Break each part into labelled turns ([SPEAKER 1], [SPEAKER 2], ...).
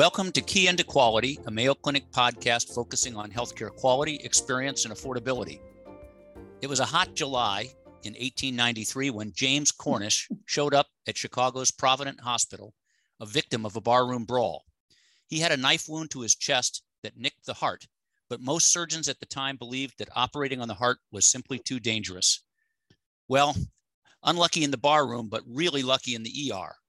[SPEAKER 1] Welcome to Key Into Quality, a Mayo Clinic podcast focusing on healthcare quality, experience, and affordability. It was a hot July in 1893 when James Cornish showed up at Chicago's Provident Hospital, a victim of a barroom brawl. He had a knife wound to his chest that nicked the heart, but most surgeons at the time believed that operating on the heart was simply too dangerous. Well, unlucky in the barroom, but really lucky in the ER.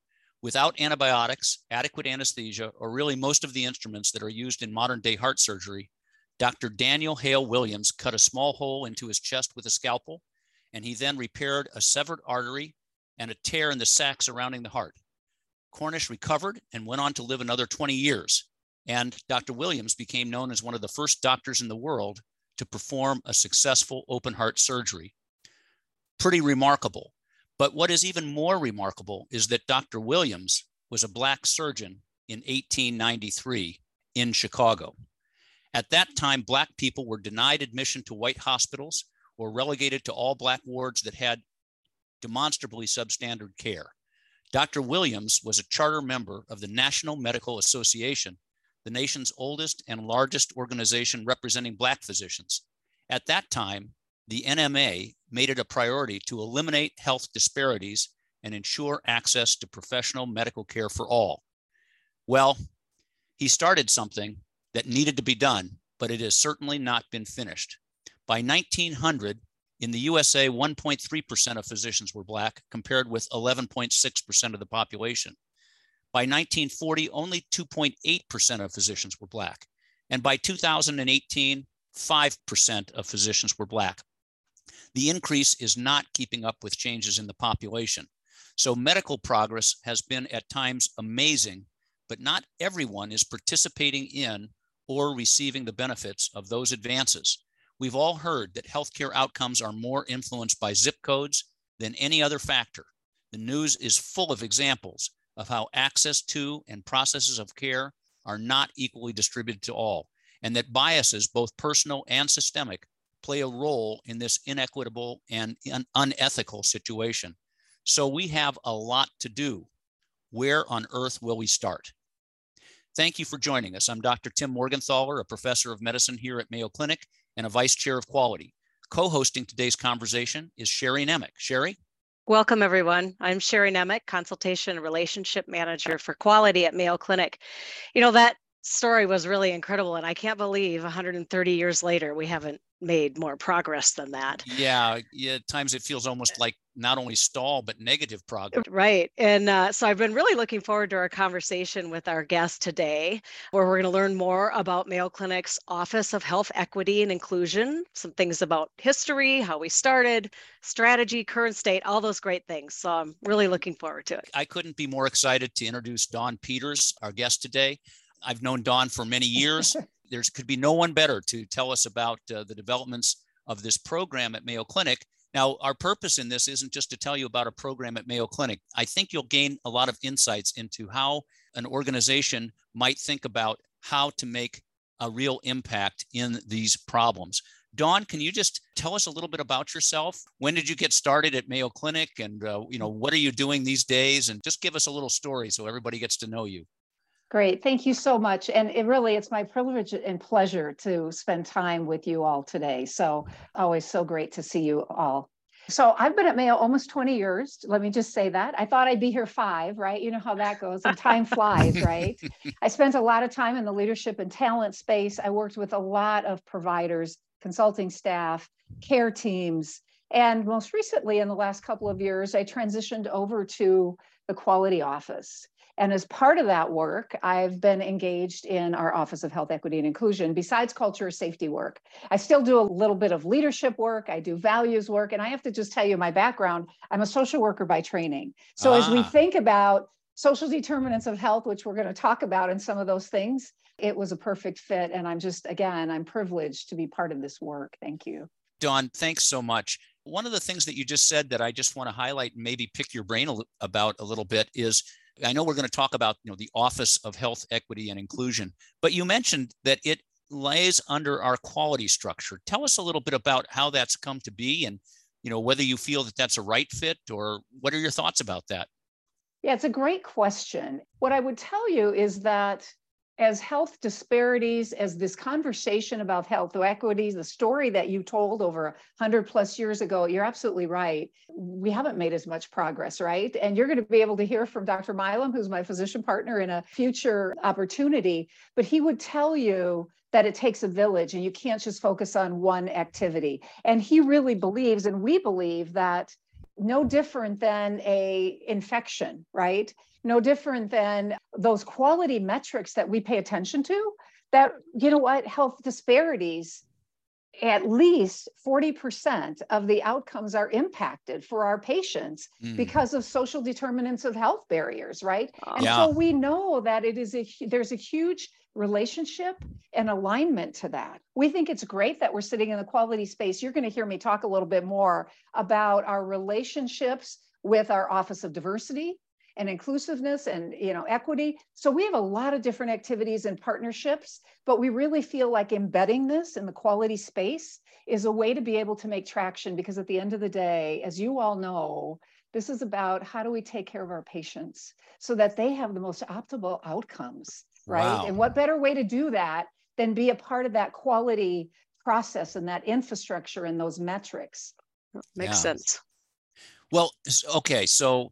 [SPEAKER 1] Without antibiotics, adequate anesthesia, or really most of the instruments that are used in modern day heart surgery, Dr. Daniel Hale Williams cut a small hole into his chest with a scalpel, and he then repaired a severed artery and a tear in the sac surrounding the heart. Cornish recovered and went on to live another 20 years. And Dr. Williams became known as one of the first doctors in the world to perform a successful open heart surgery. Pretty remarkable. But what is even more remarkable is that Dr. Williams was a Black surgeon in 1893 in Chicago. At that time, Black people were denied admission to white hospitals or relegated to all Black wards that had demonstrably substandard care. Dr. Williams was a charter member of the National Medical Association, the nation's oldest and largest organization representing Black physicians. At that time, the NMA made it a priority to eliminate health disparities and ensure access to professional medical care for all. Well, he started something that needed to be done, but it has certainly not been finished. By 1900, in the USA, 1.3% of physicians were Black, compared with 11.6% of the population. By 1940, only 2.8% of physicians were Black. And by 2018, 5% of physicians were Black the increase is not keeping up with changes in the population. So medical progress has been at times amazing, but not everyone is participating in or receiving the benefits of those advances. We've all heard that healthcare outcomes are more influenced by zip codes than any other factor. The news is full of examples of how access to and processes of care are not equally distributed to all, and that biases, both personal and systemic, play a role in this inequitable and un- unethical situation. So we have a lot to do. Where on earth will we start? Thank you for joining us. I'm Dr. Tim Morgenthaler, a professor of medicine here at Mayo Clinic and a vice chair of quality. Co hosting today's conversation is Sherry Nemec. Sherry?
[SPEAKER 2] Welcome, everyone. I'm Sherry Nemec, Consultation and Relationship Manager for Quality at Mayo Clinic. You know, that story was really incredible, and I can't believe 130 years later we haven't made more progress than that.
[SPEAKER 1] Yeah, yeah. At times it feels almost like not only stall but negative progress.
[SPEAKER 2] Right, and uh, so I've been really looking forward to our conversation with our guest today, where we're going to learn more about Mayo Clinic's Office of Health Equity and Inclusion, some things about history, how we started, strategy, current state, all those great things. So I'm really looking forward to it.
[SPEAKER 1] I couldn't be more excited to introduce Dawn Peters, our guest today. I've known Dawn for many years. there could be no one better to tell us about uh, the developments of this program at Mayo Clinic. Now, our purpose in this isn't just to tell you about a program at Mayo Clinic. I think you'll gain a lot of insights into how an organization might think about how to make a real impact in these problems. Dawn, can you just tell us a little bit about yourself? When did you get started at Mayo Clinic, and uh, you know what are you doing these days? And just give us a little story so everybody gets to know you.
[SPEAKER 3] Great. Thank you so much. And it really, it's my privilege and pleasure to spend time with you all today. So always so great to see you all. So I've been at Mayo almost 20 years. Let me just say that. I thought I'd be here five, right? You know how that goes, and time flies, right? I spent a lot of time in the leadership and talent space. I worked with a lot of providers, consulting staff, care teams. And most recently, in the last couple of years, I transitioned over to the quality office. And as part of that work, I've been engaged in our Office of Health Equity and Inclusion, besides culture safety work. I still do a little bit of leadership work, I do values work, and I have to just tell you my background I'm a social worker by training. So ah. as we ah. think about social determinants of health, which we're going to talk about, and some of those things, it was a perfect fit. And I'm just, again, I'm privileged to be part of this work. Thank you.
[SPEAKER 1] Dawn, thanks so much. One of the things that you just said that I just want to highlight and maybe pick your brain about a little bit is I know we're going to talk about you know the Office of Health Equity and Inclusion, but you mentioned that it lays under our quality structure. Tell us a little bit about how that's come to be, and you know whether you feel that that's a right fit, or what are your thoughts about that?
[SPEAKER 3] Yeah, it's a great question. What I would tell you is that as health disparities, as this conversation about health equities, the story that you told over 100 plus years ago, you're absolutely right. We haven't made as much progress, right? And you're going to be able to hear from Dr. Milam, who's my physician partner in a future opportunity, but he would tell you that it takes a village and you can't just focus on one activity. And he really believes, and we believe that no different than a infection, right? no different than those quality metrics that we pay attention to that you know what health disparities at least 40% of the outcomes are impacted for our patients mm. because of social determinants of health barriers right and yeah. so we know that it is a there's a huge relationship and alignment to that. We think it's great that we're sitting in the quality space. You're going to hear me talk a little bit more about our relationships with our office of diversity and inclusiveness and you know equity. So we have a lot of different activities and partnerships but we really feel like embedding this in the quality space is a way to be able to make traction because at the end of the day as you all know this is about how do we take care of our patients so that they have the most optimal outcomes right wow. and what better way to do that than be a part of that quality process and that infrastructure and those metrics
[SPEAKER 2] makes yeah. sense
[SPEAKER 1] well okay so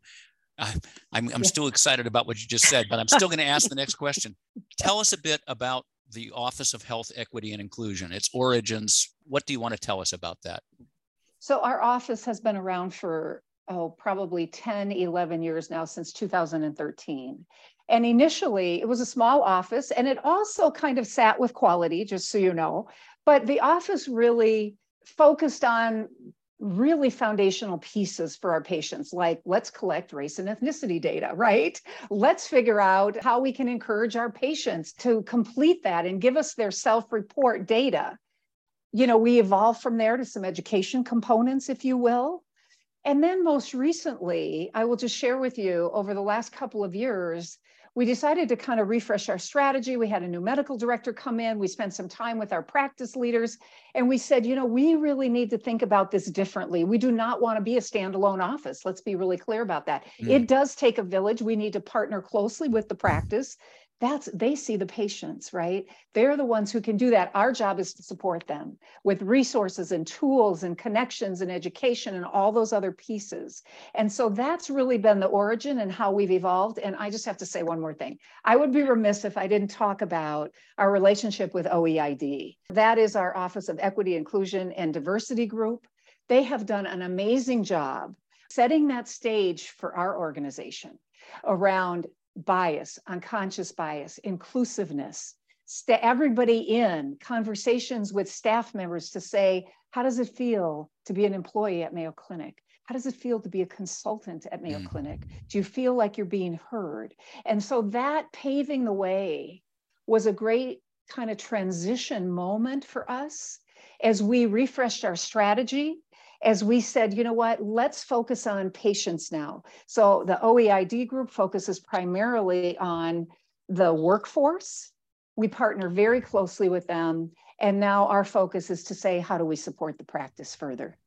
[SPEAKER 1] uh, I'm, I'm still excited about what you just said, but I'm still going to ask the next question. Tell us a bit about the Office of Health Equity and Inclusion, its origins. What do you want to tell us about that?
[SPEAKER 3] So, our office has been around for, oh, probably 10, 11 years now, since 2013. And initially, it was a small office, and it also kind of sat with quality, just so you know. But the office really focused on really foundational pieces for our patients, like let's collect race and ethnicity data, right? Let's figure out how we can encourage our patients to complete that and give us their self report data. You know, we evolved from there to some education components, if you will. And then most recently, I will just share with you over the last couple of years, we decided to kind of refresh our strategy. We had a new medical director come in. We spent some time with our practice leaders, and we said, you know, we really need to think about this differently. We do not want to be a standalone office. Let's be really clear about that. Mm. It does take a village. We need to partner closely with the practice that's they see the patients right? They're the ones who can do that. Our job is to support them with resources and tools and connections and education and all those other pieces. And so that's really been the origin and how we've evolved. And i just have to say one more thing. I would be remiss if i didn't talk about our relationship with oeid that is our office of equity inclusion and diversity group. They have done an amazing job setting that stage for our organization around bias, unconscious bias, inclusiveness, st- everybody in conversations with staff members to say, how does it feel to be an employee at Mayo Clinic? How does it feel to be a consultant at Mayo mm. Clinic? Do you feel like you're being heard? And so that paving the way was a great kind of transition moment for us as we refreshed our strategy as we said, you know what, let's focus on patients now. So the OEID group focuses primarily on the workforce. We partner very closely with them. And now our focus is to say, how do we support the practice further?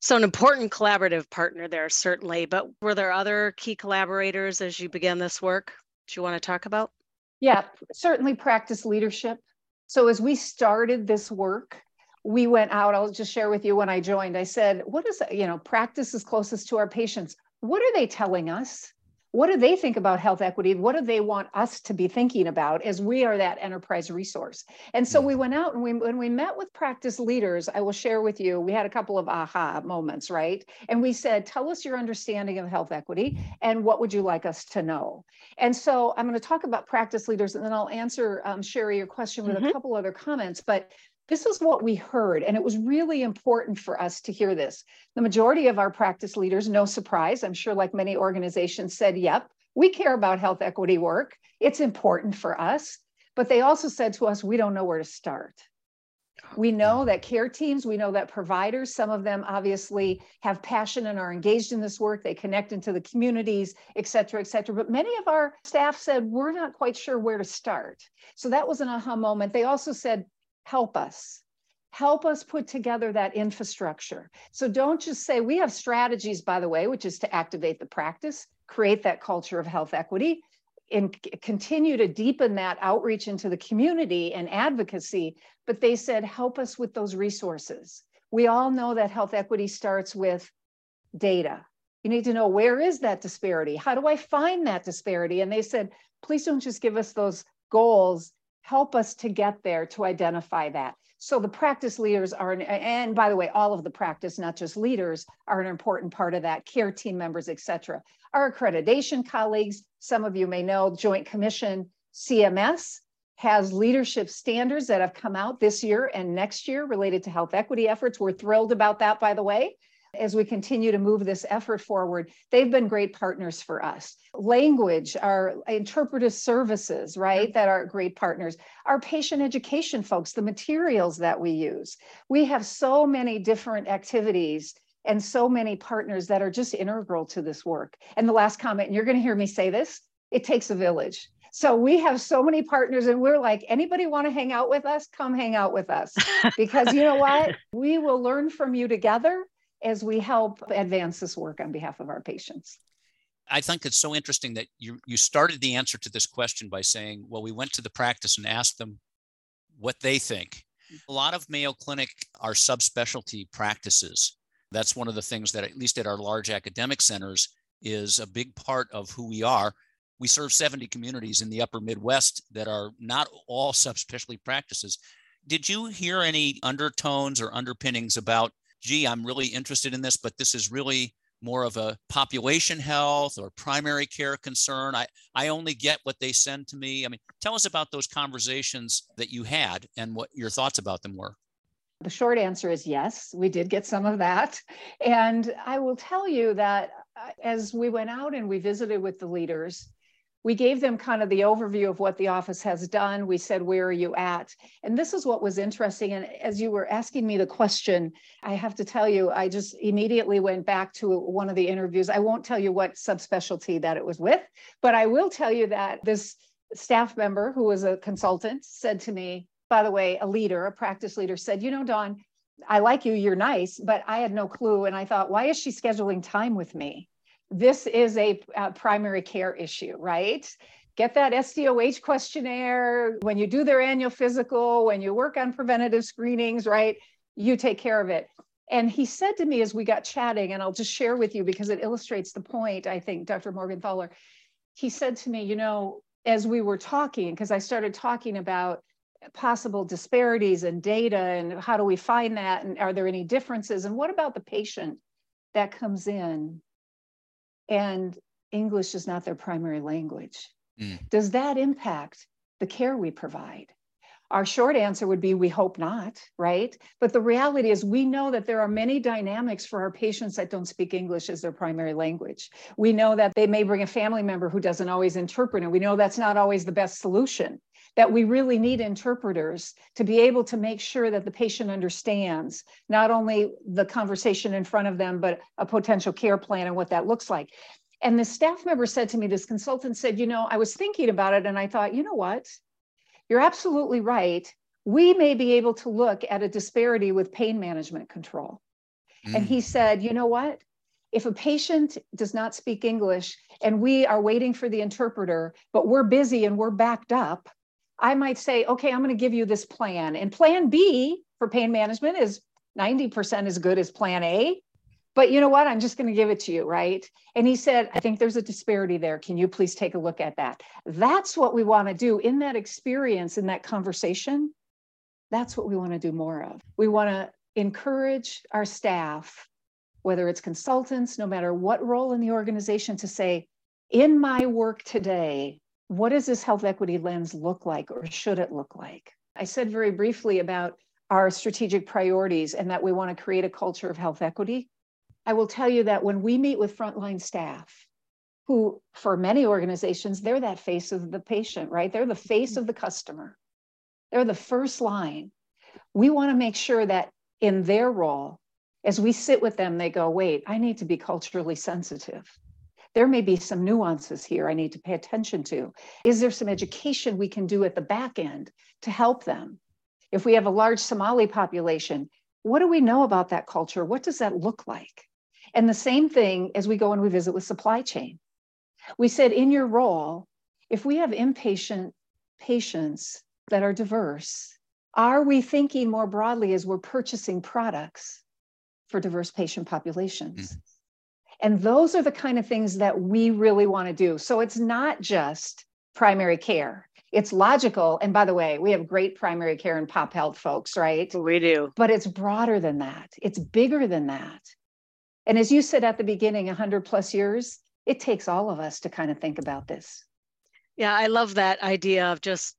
[SPEAKER 2] So, an important collaborative partner there, certainly. But were there other key collaborators as you began this work that you want to talk about?
[SPEAKER 3] Yeah, certainly practice leadership. So, as we started this work, we went out i'll just share with you when i joined i said what is you know practice is closest to our patients? What are they telling us? What do they think about health equity? What do they want us to be thinking about as we are that enterprise resource? And so we went out and we when we met with practice leaders i will share with you we had a couple of aha moments right? And we said tell us your understanding of health equity and what would you like us to know? And so i'm going to talk about practice leaders and then i'll answer um, sherry your question with mm-hmm. a couple other comments but this is what we heard, and it was really important for us to hear this. The majority of our practice leaders, no surprise, I'm sure, like many organizations, said, Yep, we care about health equity work. It's important for us. But they also said to us, We don't know where to start. Oh, we know that care teams, we know that providers, some of them obviously have passion and are engaged in this work. They connect into the communities, et cetera, et cetera. But many of our staff said, we're not quite sure where to start. So that was an aha moment. They also said, help us help us put together that infrastructure. So don't just say, we have strategies, by the way, which is to activate the practice, create that culture of health equity. and continue to deepen that outreach into the community and advocacy. But they said, help us with those resources. We all know that health equity starts with data. You need to know where is that disparity? How do I find that disparity? And they said, please don't just give us those goals, help us to get there to identify that. So the practice leaders are, and by the way, all of the practice, not just leaders, are an important part of that, care team members, et cetera. Our accreditation colleagues, some of you may know, Joint Commission CMS has leadership standards that have come out this year and next year related to health equity efforts. We're thrilled about that, by the way as we continue to move this effort forward. They've been great partners for us. Language, our interpretive services, right, that are great partners. Our patient education folks, the materials that we use. We have so many different activities and so many partners that are just integral to this work. And the last comment, and you're going to hear me say this it takes a village. So we have so many partners, and we're like, anybody want to hang out with us? Come hang out with us. Because you know what? We will learn from you together as we help advance this work on behalf of our patients.
[SPEAKER 1] I think it's so interesting that you you started the answer to this question by saying, well, we went to the practice and asked them what they think. A lot of Mayo Clinic are subspecialty practices. That's one of the things that, at least at our large academic centers, is a big part of who we are. We serve 70 communities in the upper Midwest that are not all subspecialty practices. Did you hear any undertones or underpinnings about gee, I'm really interested in this, but this is really more of a population health or primary care concern. I, I only get what they send to me. I mean, tell us about those conversations that you had and what your thoughts about them were.
[SPEAKER 3] The short answer is yes, we did get some of that. And I will tell you that uh, as we went out and we visited with the leaders, we gave them kind of the overview of what the office has done. We said, Where are you at? And this is what was interesting. And as you were asking me the question, I have to tell you, I just immediately went back to one of the interviews. I won't tell you what subspecialty that it was with, but I will tell you that this staff member who was a consultant said to me, by the way, a leader, a practice leader said, You know, Dawn, I like you, you're nice, but I had no clue. And I thought, Why is she scheduling time with me? This is a, a primary care issue, right? Get that SDOH questionnaire. When you do their annual physical, when you work on preventative screenings, right? You take care of it. And he said to me as we got chatting, and I'll just share with you because it illustrates the point, I think, Dr. Morgenthaler. He said to me, you know, as we were talking, because I started talking about possible disparities in data and how do we find that and are there any differences and what about the patient that comes in and English is not their primary language. Mm. Does that impact the care we provide? Our short answer would be we hope not, right? But the reality is, we know that there are many dynamics for our patients that don't speak English as their primary language. We know that they may bring a family member who doesn't always interpret, and we know that's not always the best solution that we really need interpreters to be able to make sure that the patient understands not only the conversation in front of them, but a potential care plan and what that looks like. And the staff member said to me, this consultant said, You know, I was thinking about it and I thought, you know what? You're absolutely right. We may be able to look at a disparity with pain management control. Mm. And he mm. said, You know what? If a patient does not speak English and we are waiting for the interpreter, but we're busy and we're backed up, I might say, okay, I'm going to give you this plan. And plan B for pain management is 90% as good as plan A. But you know what? I'm just going to give it to you, right? And he said, I think there's a disparity there. Can you please take a look at that? That's what we want to do in that experience, in that conversation. That's what we want to do more of. We want to encourage our staff, whether it's consultants, no matter what role in the organization, to say, in my work today, what does this health equity lens look like or should it look like? I said very briefly about our strategic priorities and that we want to create a culture of health equity. I will tell you that when we meet with frontline staff, who for many organizations, they're that face of the patient, right? They're the face of the customer, they're the first line. We want to make sure that in their role, as we sit with them, they go, wait, I need to be culturally sensitive there may be some nuances here I need to pay attention to. Is there some education we can do at the back end to help them? If we have a large Somali population, what do we know about that culture? What does that look like? And the same thing as we go and we visit with supply chain. We said in your role, if we have inpatient patients that are diverse, are we thinking more broadly as we're purchasing products for diverse patient populations? Mm-hmm. And those are the kind of things that we really want to do. So it's not just primary care. It's logical. And by the way, we have great primary care and pop health folks, right?
[SPEAKER 2] We do.
[SPEAKER 3] But it's broader than that, it's bigger than that. And as you said at the beginning, 100 plus years, it takes all of us to kind of think about this.
[SPEAKER 2] Yeah, I love that idea of just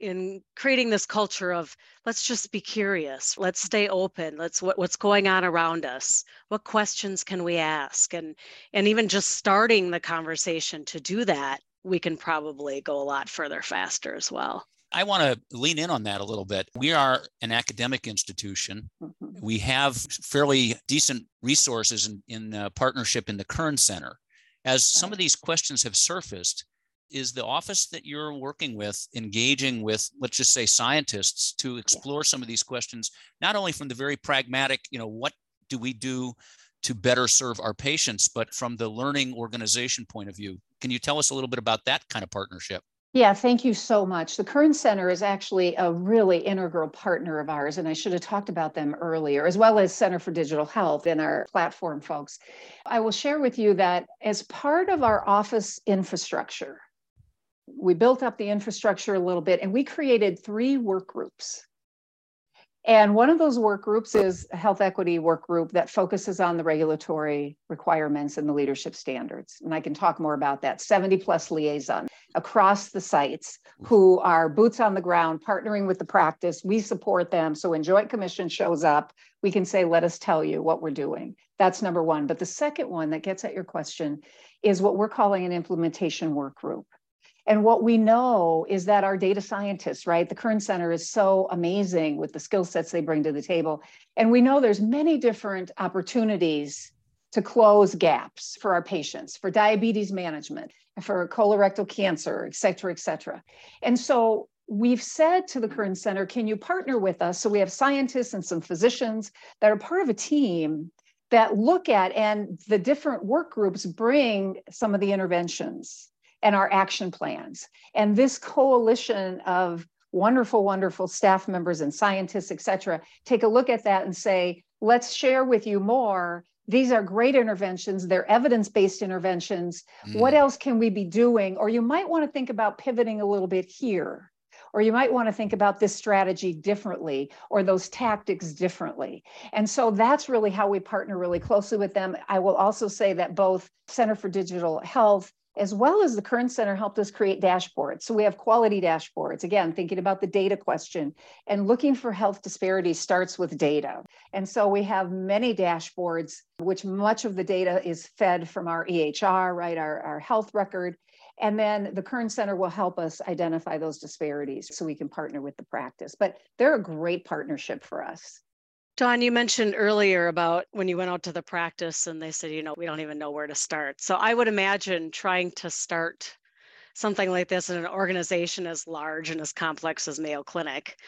[SPEAKER 2] in creating this culture of let's just be curious let's stay open let's what, what's going on around us what questions can we ask and and even just starting the conversation to do that we can probably go a lot further faster as well
[SPEAKER 1] I want to lean in on that a little bit. We are an academic institution. Mm-hmm. We have fairly decent resources in, in uh, partnership in the Kern Center. As some of these questions have surfaced, is the office that you're working with engaging with let's just say scientists to explore some of these questions not only from the very pragmatic you know what do we do to better serve our patients but from the learning organization point of view can you tell us a little bit about that kind of partnership
[SPEAKER 3] yeah, thank you so much. The Kern Center is actually a really integral partner of ours, and I should have talked about them earlier, as well as Center for Digital Health and our platform folks. I will share with you that as part of our office infrastructure, we built up the infrastructure a little bit and we created three work groups. And one of those work groups is a health equity work group that focuses on the regulatory requirements and the leadership standards. And I can talk more about that. 70 plus liaison across the sites who are boots on the ground, partnering with the practice. We support them. So when Joint Commission shows up, we can say, let us tell you what we're doing. That's number one. But the second one that gets at your question is what we're calling an implementation work group. And what we know is that our data scientists, right, the Kern Center is so amazing with the skill sets they bring to the table. And we know there's many different opportunities to close gaps for our patients, for diabetes management, for colorectal cancer, et cetera, et cetera. And so we've said to the Kern Center, can you partner with us? So we have scientists and some physicians that are part of a team that look at and the different work groups bring some of the interventions and our action plans. And this coalition of wonderful, wonderful staff members and scientists, et cetera, take a look at that and say, let's share with you more. These are great interventions. They're evidence based interventions. Mm. What else can we be doing? Or you might want to think about pivoting a little bit here. Or you might want to think about this strategy differently or those tactics differently. And so that's really how we partner really closely with them. I will also say that both Center for Digital Health as well as the Kern Center helped us create dashboards. So we have quality dashboards, again, thinking about the data question and looking for health disparities starts with data. And so we have many dashboards, which much of the data is fed from our EHR, right, our, our health record. And then the Kern Center will help us identify those disparities so we can partner with the practice. But they're a great partnership for us.
[SPEAKER 2] Dawn, you mentioned earlier about when you went out to the practice and they said, you know, we don't even know where to start. So I would imagine trying to start something like this in an organization as large and as complex as Mayo Clinic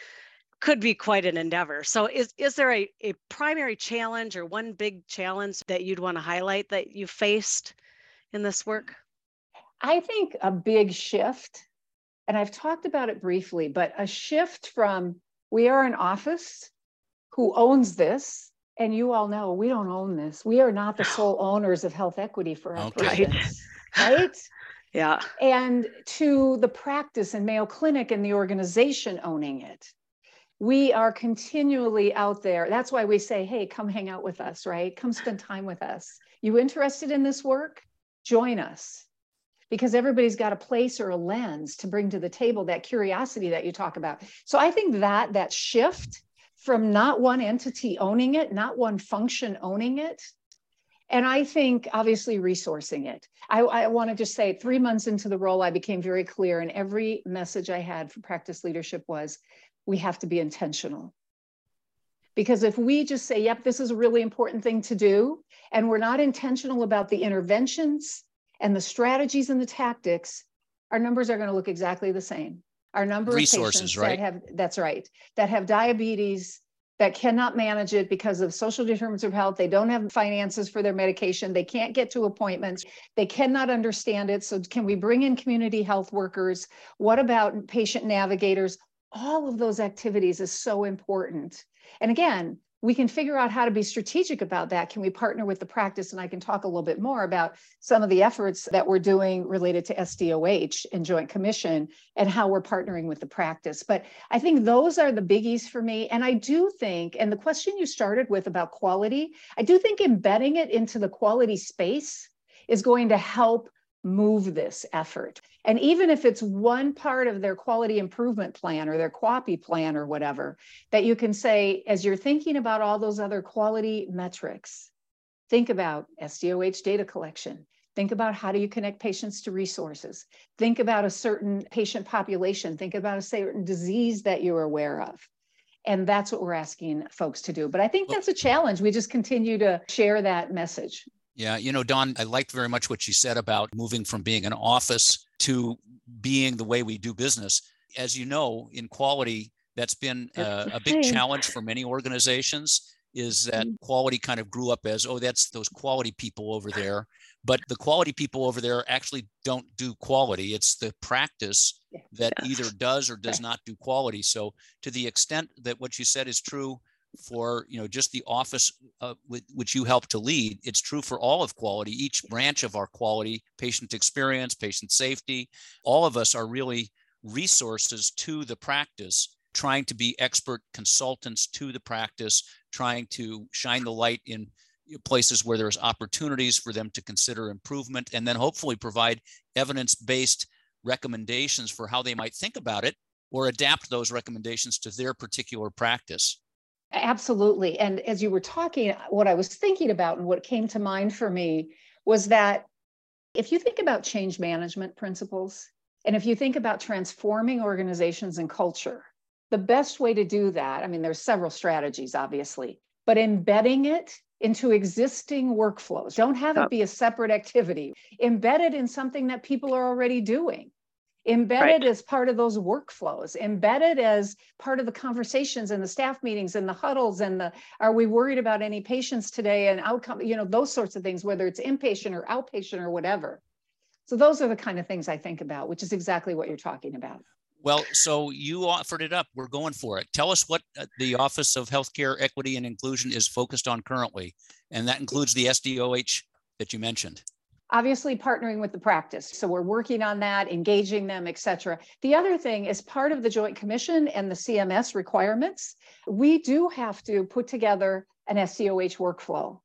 [SPEAKER 2] could be quite an endeavor. So is is there a, a primary challenge or one big challenge that you'd want to highlight that you faced in this work?
[SPEAKER 3] I think a big shift, and I've talked about it briefly, but a shift from we are an office who owns this. And you all know we don't own this. We are not the sole owners of health equity for our okay. patients, right?
[SPEAKER 2] yeah.
[SPEAKER 3] And to the practice and Mayo Clinic and the organization owning it. We are continually out there. That's why we say, hey, come hang out with us, right? Come spend time with us. You interested in this work? Join us because everybody's got a place or a lens to bring to the table that curiosity that you talk about. So I think that that shift from not one entity owning it, not one function owning it. And I think obviously resourcing it. I, I want to just say three months into the role, I became very clear, and every message I had for practice leadership was we have to be intentional. Because if we just say, yep, this is a really important thing to do, and we're not intentional about the interventions and the strategies and the tactics, our numbers are going to look exactly the same our number
[SPEAKER 1] resources,
[SPEAKER 3] of patients
[SPEAKER 1] right?
[SPEAKER 3] that have that's right that have diabetes that cannot manage it because of social determinants of health. They don't have finances for their medication. They can't get to appointments. They cannot understand it. So, can we bring in community health workers? What about patient navigators? All of those activities is so important. And again, we can figure out how to be strategic about that. Can we partner with the practice? And I can talk a little bit more about some of the efforts that we're doing related to SDOH and Joint Commission and how we're partnering with the practice. But I think those are the biggies for me. And I do think, and the question you started with about quality, I do think embedding it into the quality space is going to help move this effort. And even if it's one part of their quality improvement plan or their QAPI plan or whatever, that you can say, as you're thinking about all those other quality metrics, think about SDOH data collection. Think about how do you connect patients to resources. Think about a certain patient population. Think about a certain disease that you're aware of. And that's what we're asking folks to do. But I think that's a challenge. We just continue to share that message.
[SPEAKER 1] Yeah, you know, Dawn, I liked very much what you said about moving from being an office to being the way we do business. As you know, in quality, that's been a, a big challenge for many organizations is that mm. quality kind of grew up as oh that's those quality people over there. But the quality people over there actually don't do quality. It's the practice that either does or does not do quality. So to the extent that what you said is true for you know just the office uh, which you help to lead it's true for all of quality. Each branch of our quality patient experience patient safety all of us are really resources to the practice trying to be expert consultants to the practice trying to shine the light in places where there's opportunities for them to consider improvement and then hopefully provide evidence-based recommendations for how they might think about it or adapt those recommendations to their particular practice
[SPEAKER 3] Absolutely. And as you were talking, what I was thinking about and what came to mind for me was that if you think about change management principles, and if you think about transforming organizations and culture, the best way to do that, I mean, there's several strategies, obviously, but embedding it into existing workflows. Don't have it be a separate activity. Embed it in something that people are already doing embedded right. as part of those workflows embedded as part of the conversations and the staff meetings and the huddles and the are we worried about any patients today and outcome you know those sorts of things whether it's inpatient or outpatient or whatever. So those are the kind of things i think about which is exactly what you're talking about.
[SPEAKER 1] Well so you offered it up. We're going for it. Tell us what uh, the office of healthcare equity and inclusion is focused on currently and that includes the sdoh that you mentioned
[SPEAKER 3] obviously partnering with the practice. So we're working on that engaging them et cetera. The other thing is part of the joint commission and the cms requirements we do have to put together an sdoh workflow.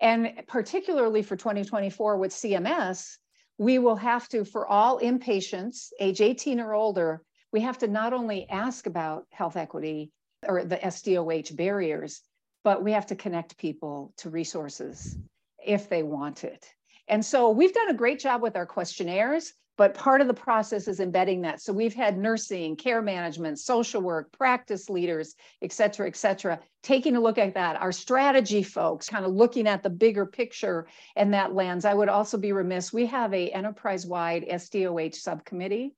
[SPEAKER 3] And particularly for 2024 with cms we will have to for all inpatients age 18 or older we have to not only ask about health equity or the sdoh barriers but we have to connect people to resources if they want it and so we've done a great job with our questionnaires, but part of the process is embedding that. So we've had nursing, care management, social work, practice leaders, et cetera, et cetera, taking a look at that. Our strategy folks kind of looking at the bigger picture and that lens. I would also be remiss, we have a enterprise-wide SDOH subcommittee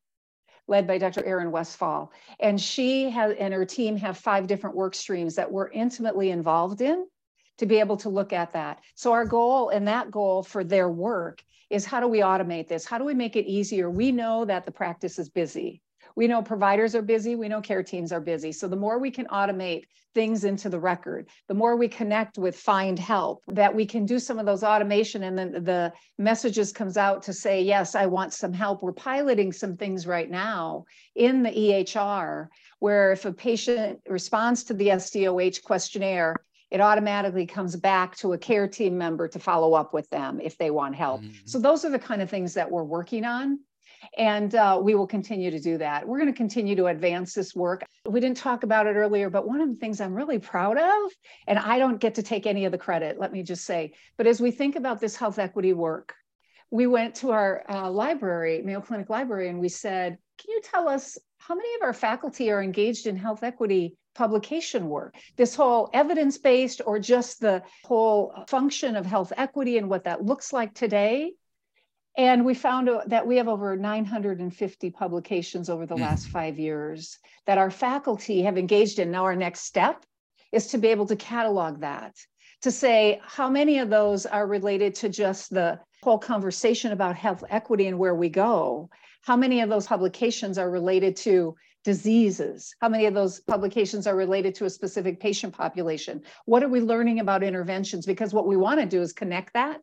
[SPEAKER 3] led by Dr. Erin Westfall. And she has, and her team have five different work streams that we're intimately involved in to be able to look at that. So our goal and that goal for their work is how do we automate this? How do we make it easier? We know that the practice is busy. We know providers are busy. We know care teams are busy. So the more we can automate things into the record, the more we connect with find help, that we can do some of those automation and then the messages comes out to say, yes, I want some help. We're piloting some things right now in the EHR where if a patient responds to the SDOH questionnaire, it automatically comes back to a care team member to follow up with them if they want help. Mm-hmm. So those are the kind of things that we're working on. And uh, we will continue to do that. We're going to continue to advance this work. We didn't talk about it earlier, but one of the things I'm really proud of, and I don't get to take any of the credit, let me just say, but as we think about this health equity work, we went to our uh, library, Mayo Clinic Library, and we said, Can you tell us how many of our faculty are engaged in health equity publication work. This whole evidence based or just the whole function of health equity and what that looks like today. And we found that we have over 950 publications over the mm. last five years that our faculty have engaged in. Now, our next step is to be able to catalog that, to say how many of those are related to just the whole conversation about health equity and where we go. How many of those publications are related to diseases? How many of those publications are related to a specific patient population? What are we learning about interventions? Because what we want to do is connect that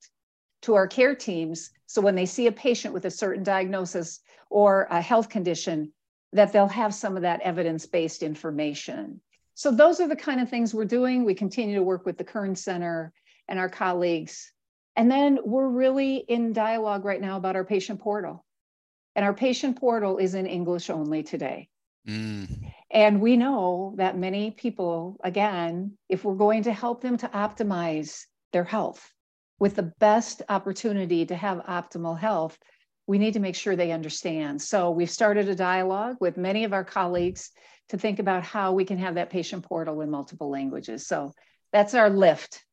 [SPEAKER 3] to our care teams. So when they see a patient with a certain diagnosis or a health condition, that they'll have some of that evidence based information. So those are the kind of things we're doing. We continue to work with the Kern Center and our colleagues. And then we're really in dialogue right now about our patient portal. And our patient portal is in English only today. Mm. And we know that many people, again, if we're going to help them to optimize their health with the best opportunity to have optimal health, we need to make sure they understand. So we've started a dialogue with many of our colleagues to think about how we can have that patient portal in multiple languages. So that's our lift.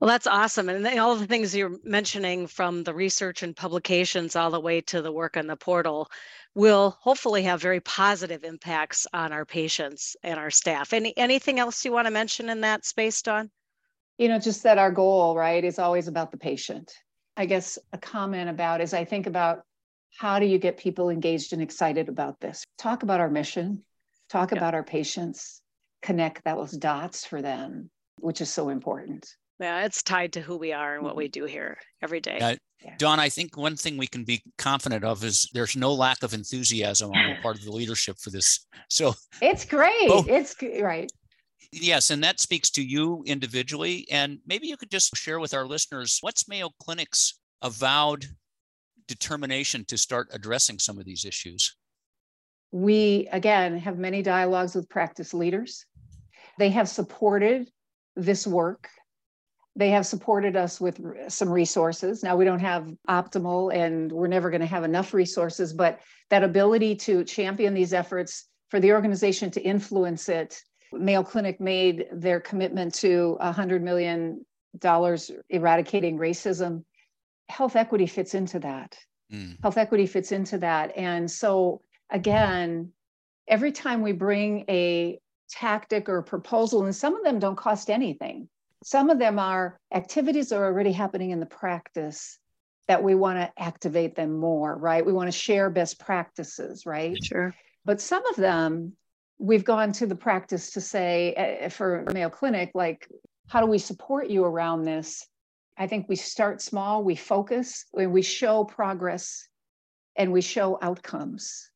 [SPEAKER 2] Well, that's awesome. And all the things you're mentioning from the research and publications all the way to the work on the portal will hopefully have very positive impacts on our patients and our staff. Any anything else you want to mention in that space, Dawn?
[SPEAKER 3] You know, just that our goal, right, is always about the patient. I guess a comment about as I think about how do you get people engaged and excited about this? Talk about our mission, talk yeah. about our patients, connect those dots for them, which is so important.
[SPEAKER 2] Yeah, it's tied to who we are and what we mm-hmm. do here every day. Uh,
[SPEAKER 1] yeah. Dawn, I think one thing we can be confident of is there's no lack of enthusiasm on the part of the leadership for this. So
[SPEAKER 3] it's great. Both, it's right.
[SPEAKER 1] Yes, and that speaks to you individually. And maybe you could just share with our listeners what's Mayo Clinic's avowed determination to start addressing some of these issues?
[SPEAKER 3] We, again, have many dialogues with practice leaders. They have supported this work. They have supported us with some resources. Now, we don't have optimal and we're never going to have enough resources, but that ability to champion these efforts for the organization to influence it Mayo Clinic made their commitment to $100 million eradicating racism. Health equity fits into that. Mm. Health equity fits into that. And so, again, every time we bring a tactic or proposal, and some of them don't cost anything, some of them are activities that are already happening in the practice that we want to activate them more, right? We want to share best practices, right?
[SPEAKER 2] Sure.
[SPEAKER 3] But some of them we've gone to the practice to say uh, for Mayo Clinic, like, how do we support you around this? I think we start small, we focus, and we show progress and we show outcomes.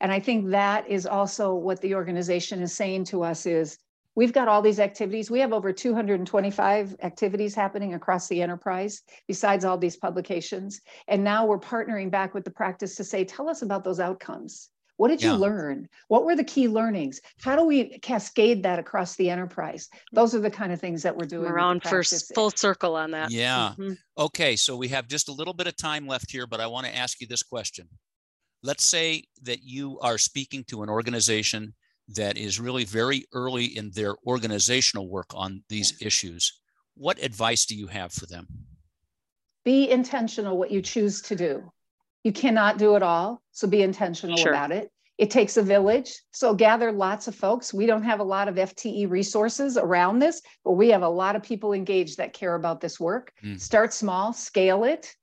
[SPEAKER 3] And I think that is also what the organization is saying to us is we've got all these activities. We have over 225 activities happening across the enterprise, besides all these publications. And now we're partnering back with the practice to say, tell us about those outcomes. What did yeah. you learn? What were the key learnings? How do we cascade that across the enterprise? Those are the kind of things that we're doing.
[SPEAKER 2] Around first full circle on that.
[SPEAKER 1] Yeah. Mm-hmm. Okay. So we have just a little bit of time left here, but I want to ask you this question. Let's say that you are speaking to an organization that is really very early in their organizational work on these issues. What advice do you have for them?
[SPEAKER 3] Be intentional what you choose to do. You cannot do it all. So be intentional sure. about it. It takes a village. So gather lots of folks. We don't have a lot of FTE resources around this, but we have a lot of people engaged that care about this work. Mm. Start small, scale it,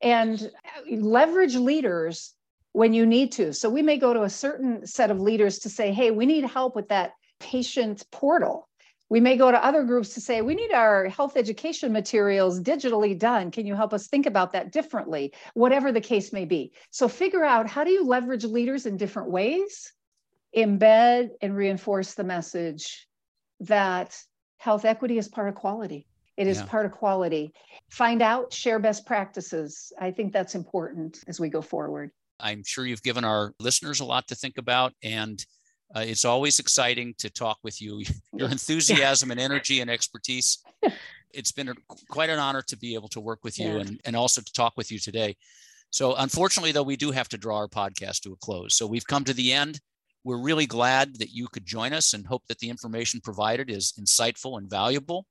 [SPEAKER 3] and leverage leaders when you need to. So we may go to a certain set of leaders to say, hey, we need help with that patient portal we may go to other groups to say, we need our health education materials digitally done. Can you help us think about that differently? Whatever the case may be. So figure out how do you leverage leaders in different ways, embed and reinforce the message that health equity is part of quality. It is yeah. part of quality. Find out, share best practices. I think that's important as we go forward.
[SPEAKER 1] I'm sure you've given our listeners a lot to think about. And uh, it's always exciting to talk with you. Your enthusiasm and energy and expertise. It's been a, quite an honor to be able to work with you yeah. and, and also to talk with you today. So, unfortunately, though, we do have to draw our podcast to a close. So, we've come to the end. We're really glad that you could join us and hope that the information provided is insightful and valuable.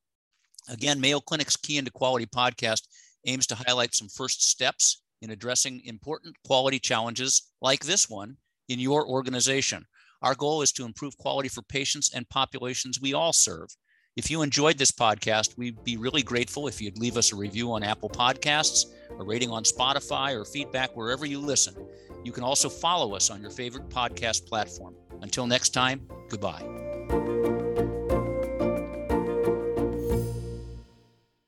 [SPEAKER 1] Again, Mayo Clinic's Key into Quality podcast aims to highlight some first steps in addressing important quality challenges like this one in your organization. Our goal is to improve quality for patients and populations we all serve. If you enjoyed this podcast, we'd be really grateful if you'd leave us a review on Apple Podcasts, a rating on Spotify, or feedback wherever you listen. You can also follow us on your favorite podcast platform. Until next time, goodbye.